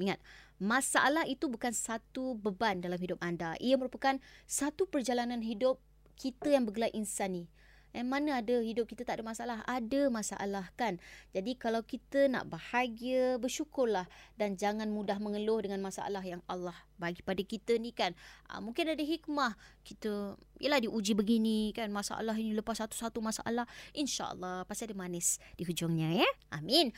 Ingat, masalah itu bukan satu beban dalam hidup anda. Ia merupakan satu perjalanan hidup kita yang bergelar insan ni. Eh, mana ada hidup kita tak ada masalah? Ada masalah kan? Jadi kalau kita nak bahagia, bersyukurlah. Dan jangan mudah mengeluh dengan masalah yang Allah bagi pada kita ni kan. Aa, mungkin ada hikmah. Kita, yelah diuji begini kan. Masalah ini lepas satu-satu masalah. InsyaAllah pasti ada manis di hujungnya ya. Amin.